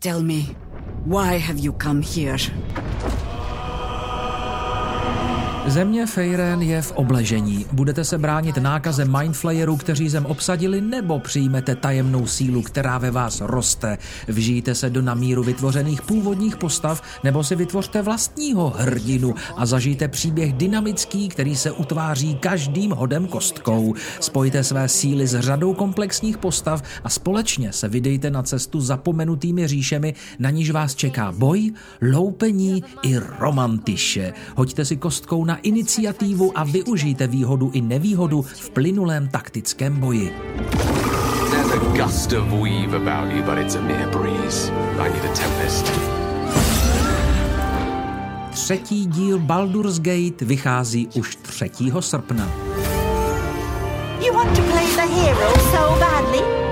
Tell me, why have you come here? Země Fejren je v obležení. Budete se bránit nákaze Mindflayerů, kteří zem obsadili, nebo přijmete tajemnou sílu, která ve vás roste? Vžijte se do namíru vytvořených původních postav, nebo si vytvořte vlastního hrdinu a zažijte příběh dynamický, který se utváří každým hodem kostkou. Spojte své síly s řadou komplexních postav a společně se vydejte na cestu zapomenutými říšemi, na níž vás čeká boj, loupení i romantiše. Hoďte si kostkou na iniciativu a využijte výhodu i nevýhodu v plynulém taktickém boji. There's a gust of weave about you, but it's a mere breeze. I need a tempest. Třetí díl Baldur's Gate vychází už 3. srpna. You want to play the hero so badly?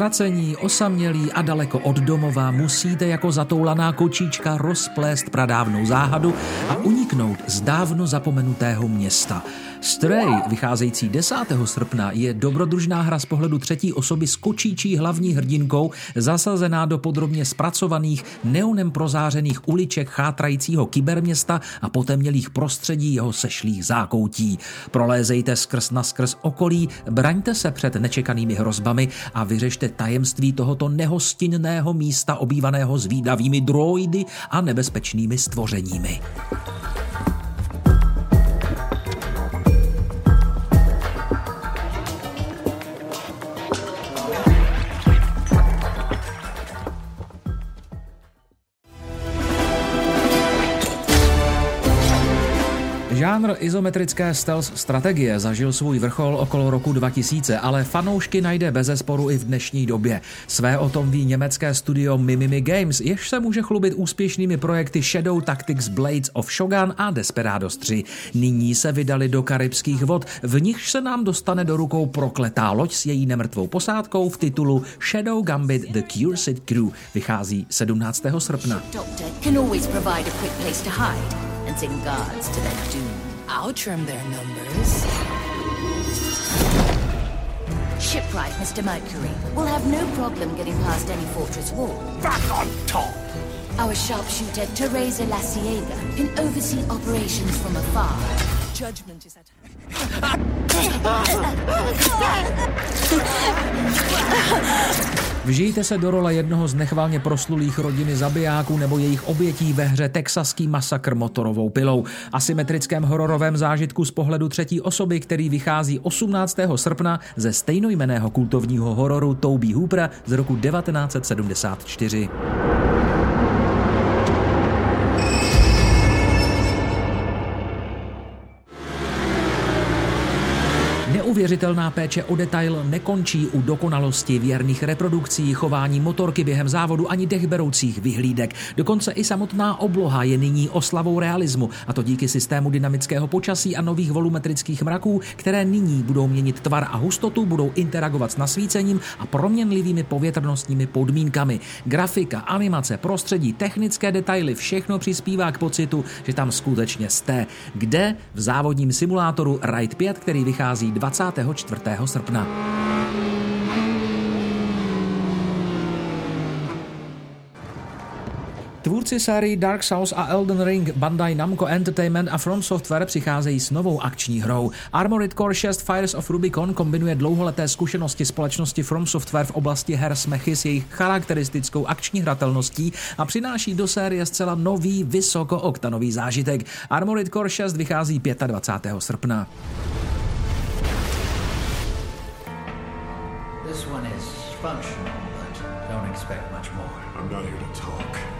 Ztracení, osamělí a daleko od domova musíte jako zatoulaná kočička rozplést pradávnou záhadu a uniknout z dávno zapomenutého města. Stray, vycházející 10. srpna, je dobrodružná hra z pohledu třetí osoby s kočíčí hlavní hrdinkou, zasazená do podrobně zpracovaných, neonem prozářených uliček chátrajícího kyberměsta a potemnělých prostředí jeho sešlých zákoutí. Prolézejte skrz na skrz okolí, braňte se před nečekanými hrozbami a vyřešte tajemství tohoto nehostinného místa obývaného zvídavými droidy a nebezpečnými stvořeními. Žánr izometrické stealth strategie zažil svůj vrchol okolo roku 2000, ale fanoušky najde bez zesporu i v dnešní době. Své o tom ví německé studio Mimimi Games, jež se může chlubit úspěšnými projekty Shadow Tactics Blades of Shogun a Desperados 3. Nyní se vydali do karibských vod, v nichž se nám dostane do rukou prokletá loď s její nemrtvou posádkou v titulu Shadow Gambit The Cursed Crew. Vychází 17. srpna. Doctor can always provide a quick place to hide and send guards to their doom. I'll trim their numbers. Shipwright, Mr. Mercury, We'll have no problem getting past any fortress wall. Back on top! Our sharpshooter, Teresa Laciega, can oversee operations from afar. Judgment is at hand. Ah! Vžijte se do role jednoho z nechvalně proslulých rodiny zabijáků nebo jejich obětí ve hře Texaský masakr motorovou pilou. Asymetrickém hororovém zážitku z pohledu třetí osoby, který vychází 18. srpna ze stejnojmeného kultovního hororu Toby Hoopera z roku 1974. Neuvěřitelná péče o detail nekončí u dokonalosti věrných reprodukcí, chování motorky během závodu ani dechberoucích vyhlídek. Dokonce i samotná obloha je nyní oslavou realismu, a to díky systému dynamického počasí a nových volumetrických mraků, které nyní budou měnit tvar a hustotu, budou interagovat s nasvícením a proměnlivými povětrnostními podmínkami. Grafika, animace, prostředí, technické detaily, všechno přispívá k pocitu, že tam skutečně jste. Kde? V závodním simulátoru Ride 5, který vychází 24. srpna. Tvůrci sérii Dark Souls a Elden Ring, Bandai Namco Entertainment a From Software přicházejí s novou akční hrou. Armored Core 6 Fires of Rubicon kombinuje dlouholeté zkušenosti společnosti From Software v oblasti her smechy s jejich charakteristickou akční hratelností a přináší do série zcela nový vysokooktanový zážitek. Armored Core 6 vychází 25. srpna. This one is functional, but don't expect much more. I'm not here to talk.